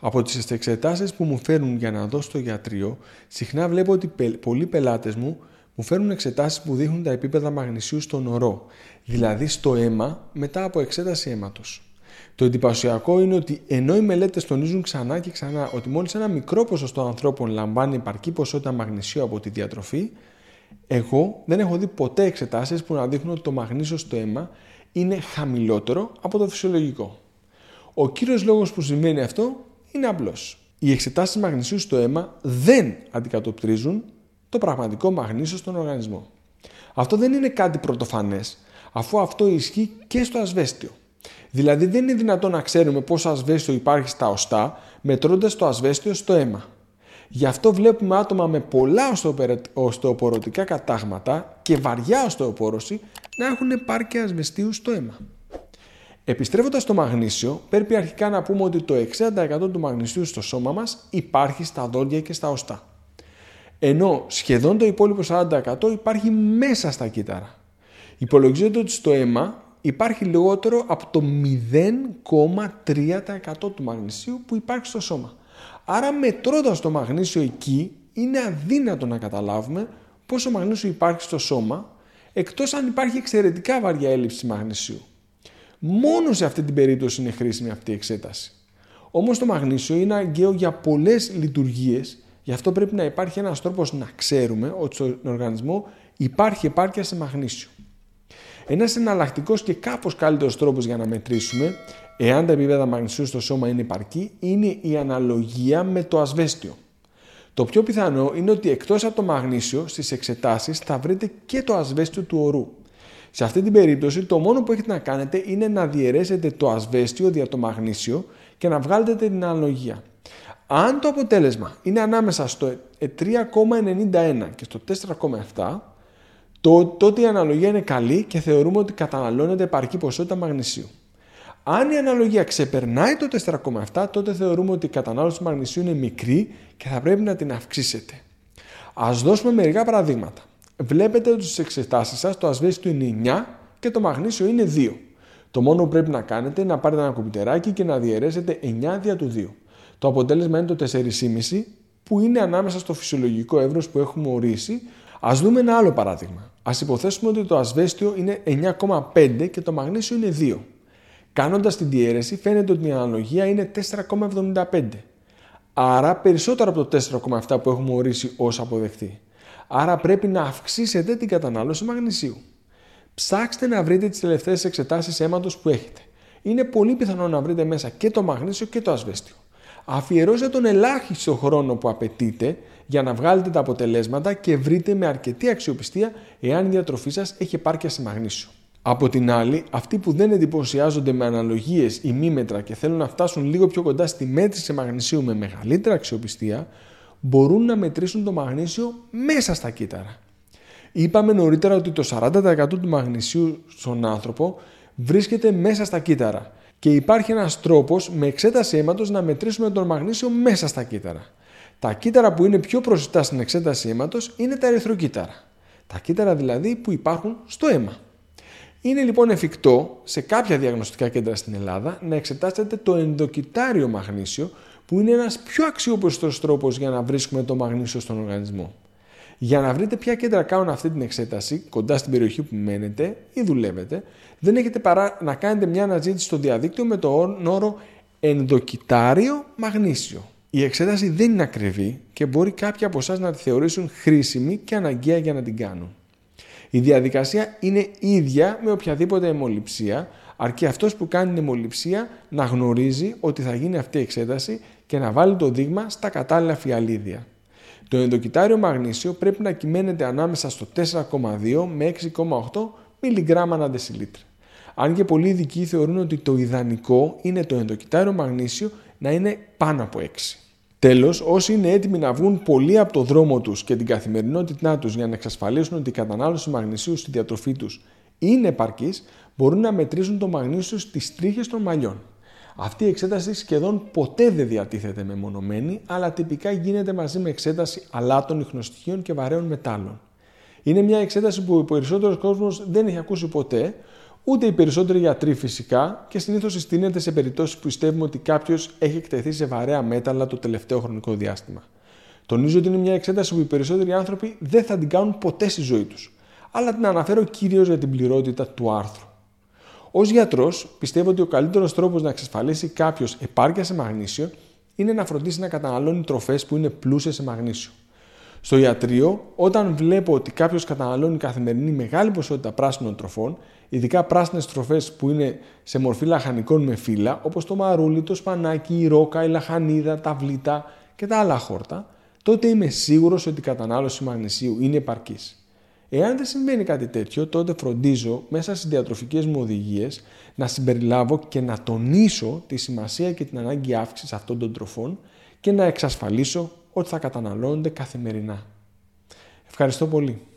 Από τις εξετάσεις που μου φέρνουν για να δω στο γιατρείο, συχνά βλέπω ότι πολλοί πελάτες μου μου φέρνουν εξετάσεις που δείχνουν τα επίπεδα μαγνησίου στο νορό, δηλαδή στο αίμα μετά από εξέταση αίματος. Το εντυπωσιακό είναι ότι ενώ οι μελέτες τονίζουν ξανά και ξανά ότι μόλις ένα μικρό ποσοστό ανθρώπων λαμβάνει επαρκή ποσότητα μαγνησίου από τη διατροφή, εγώ δεν έχω δει ποτέ εξετάσεις που να δείχνουν ότι το μαγνήσιο στο αίμα είναι χαμηλότερο από το φυσιολογικό. Ο κύριος λόγος που σημαίνει αυτό είναι απλός. Οι εξετάσεις μαγνησίου στο αίμα δεν αντικατοπτρίζουν το πραγματικό μαγνήσιο στον οργανισμό. Αυτό δεν είναι κάτι πρωτοφανές, αφού αυτό ισχύει και στο ασβέστιο. Δηλαδή δεν είναι δυνατόν να ξέρουμε πόσο ασβέστιο υπάρχει στα οστά μετρώντας το ασβέστιο στο αίμα. Γι' αυτό βλέπουμε άτομα με πολλά οστεοπορωτικά κατάγματα και βαριά οστεοπόρωση να έχουν επάρκεια ασβεστίου στο αίμα. Επιστρέφοντας στο μαγνήσιο, πρέπει αρχικά να πούμε ότι το 60% του μαγνησίου στο σώμα μας υπάρχει στα δόντια και στα οστά. Ενώ σχεδόν το υπόλοιπο 40% υπάρχει μέσα στα κύτταρα. Υπολογίζεται ότι στο αίμα υπάρχει λιγότερο από το 0,3% του μαγνησίου που υπάρχει στο σώμα. Άρα μετρώντας το μαγνήσιο εκεί είναι αδύνατο να καταλάβουμε πόσο μαγνήσιο υπάρχει στο σώμα εκτός αν υπάρχει εξαιρετικά βαριά έλλειψη μαγνησίου. Μόνο σε αυτή την περίπτωση είναι χρήσιμη αυτή η εξέταση. Όμως το μαγνήσιο είναι αγκαίο για πολλές λειτουργίες, γι' αυτό πρέπει να υπάρχει ένας τρόπος να ξέρουμε ότι στον οργανισμό υπάρχει επάρκεια σε μαγνήσιο. Ένας εναλλακτικός και κάπως καλύτερος τρόπος για να μετρήσουμε εάν τα επίπεδα μαγνησίου στο σώμα είναι επαρκή είναι η αναλογία με το ασβέστιο. Το πιο πιθανό είναι ότι εκτός από το μαγνήσιο στις εξετάσεις θα βρείτε και το ασβέστιο του ορού. Σε αυτή την περίπτωση το μόνο που έχετε να κάνετε είναι να διαιρέσετε το ασβέστιο δια το μαγνήσιο και να βγάλετε την αναλογία. Αν το αποτέλεσμα είναι ανάμεσα στο 3,91 και στο 4,7 τότε η αναλογία είναι καλή και θεωρούμε ότι καταναλώνεται επαρκή ποσότητα μαγνησίου. Αν η αναλογία ξεπερνάει το 4,7 τότε θεωρούμε ότι η κατανάλωση μαγνησίου είναι μικρή και θα πρέπει να την αυξήσετε. Ας δώσουμε μερικά παραδείγματα. Βλέπετε ότι στις εξετάσεις σας το ασβέστιο είναι 9 και το μαγνήσιο είναι 2. Το μόνο που πρέπει να κάνετε είναι να πάρετε ένα κομπιτεράκι και να διαιρέσετε 9 δια του 2. Το αποτέλεσμα είναι το 4,5 που είναι ανάμεσα στο φυσιολογικό εύρος που έχουμε ορίσει. Ας δούμε ένα άλλο παράδειγμα. Ας υποθέσουμε ότι το ασβέστιο είναι 9,5 και το μαγνήσιο είναι 2. Κάνοντας την διαίρεση φαίνεται ότι η αναλογία είναι 4,75. Άρα περισσότερο από το 4,7 που έχουμε ορίσει ως αποδεκτή. Άρα πρέπει να αυξήσετε την κατανάλωση μαγνησίου. Ψάξτε να βρείτε τις τελευταίες εξετάσεις αίματος που έχετε. Είναι πολύ πιθανό να βρείτε μέσα και το μαγνήσιο και το ασβέστιο. Αφιερώστε τον ελάχιστο χρόνο που απαιτείτε για να βγάλετε τα αποτελέσματα και βρείτε με αρκετή αξιοπιστία εάν η διατροφή σας έχει επάρκεια σε μαγνήσιο. Από την άλλη, αυτοί που δεν εντυπωσιάζονται με αναλογίες ή μήμετρα και θέλουν να φτάσουν λίγο πιο κοντά στη μέτρηση μαγνησίου με μεγαλύτερη αξιοπιστία, μπορούν να μετρήσουν το μαγνήσιο μέσα στα κύτταρα. Είπαμε νωρίτερα ότι το 40% του μαγνησίου στον άνθρωπο βρίσκεται μέσα στα κύτταρα και υπάρχει ένας τρόπος με εξέταση αίματος να μετρήσουμε τον μαγνήσιο μέσα στα κύτταρα. Τα κύτταρα που είναι πιο προσιτά στην εξέταση αίματος είναι τα ερυθροκύτταρα. Τα κύτταρα δηλαδή που υπάρχουν στο αίμα. Είναι λοιπόν εφικτό σε κάποια διαγνωστικά κέντρα στην Ελλάδα να εξετάσετε το ενδοκυτάριο μαγνήσιο που είναι ένας πιο αξιόπιστος τρόπος για να βρίσκουμε το μαγνήσιο στον οργανισμό. Για να βρείτε ποια κέντρα κάνουν αυτή την εξέταση κοντά στην περιοχή που μένετε ή δουλεύετε, δεν έχετε παρά να κάνετε μια αναζήτηση στο διαδίκτυο με το όρο ενδοκυτάριο μαγνήσιο. Η εξέταση δεν είναι ακριβή και μπορεί κάποιοι από εσάς να τη θεωρήσουν χρήσιμη και αναγκαία για να την κάνουν. Η διαδικασία είναι ίδια με οποιαδήποτε αιμοληψία, αρκεί αυτός που κάνει την αιμοληψία να γνωρίζει ότι θα γίνει αυτή η εξέταση και να βάλει το δείγμα στα κατάλληλα φιαλίδια. Το ενδοκυτάριο μαγνήσιο πρέπει να κυμαίνεται ανάμεσα στο 4,2 με 6,8 μιλιγκράμμα ανά δεσιλίτρ. Αν και πολλοί ειδικοί θεωρούν ότι το ιδανικό είναι το ενδοκυτάριο μαγνήσιο να είναι πάνω από 6. Τέλος, όσοι είναι έτοιμοι να βγουν πολύ από το δρόμο τους και την καθημερινότητά τους για να εξασφαλίσουν ότι η κατανάλωση μαγνησίου στη διατροφή τους είναι επαρκής, μπορούν να μετρήσουν το μαγνήσιο στις τρίχες των μαλλιών. Αυτή η εξέταση σχεδόν ποτέ δεν διατίθεται μεμονωμένη, αλλά τυπικά γίνεται μαζί με εξέταση αλάτων, ιχνοστοιχείων και βαρέων μετάλλων. Είναι μια εξέταση που ο περισσότερος κόσμος δεν έχει ακούσει ποτέ, ούτε οι περισσότεροι γιατροί φυσικά και συνήθως συστήνεται σε περιπτώσεις που πιστεύουμε ότι κάποιος έχει εκτεθεί σε βαρέα μέταλλα το τελευταίο χρονικό διάστημα. Τονίζω ότι είναι μια εξέταση που οι περισσότεροι άνθρωποι δεν θα την κάνουν ποτέ στη ζωή τους, αλλά την αναφέρω κυρίως για την πληρότητα του άρθρου. Ω γιατρός, πιστεύω ότι ο καλύτερος τρόπος να εξασφαλίσει κάποιος επάρκεια σε μαγνήσιο είναι να φροντίσει να καταναλώνει τροφές που είναι πλούσιες σε μαγνήσιο. Στο ιατρείο, όταν βλέπω ότι κάποιος καταναλώνει καθημερινή μεγάλη ποσότητα πράσινων τροφών, ειδικά πράσινες τροφές που είναι σε μορφή λαχανικών με φύλλα, όπως το μαρούλι, το σπανάκι, η ρόκα, η λαχανίδα, τα βλήτα και τα άλλα χόρτα, τότε είμαι σίγουρος ότι η κατανάλωση μαγνησίου είναι επαρκής. Εάν δεν συμβαίνει κάτι τέτοιο, τότε φροντίζω μέσα στις διατροφικές μου οδηγίες να συμπεριλάβω και να τονίσω τη σημασία και την ανάγκη αύξησης αυτών των τροφών και να εξασφαλίσω ότι θα καταναλώνονται καθημερινά. Ευχαριστώ πολύ.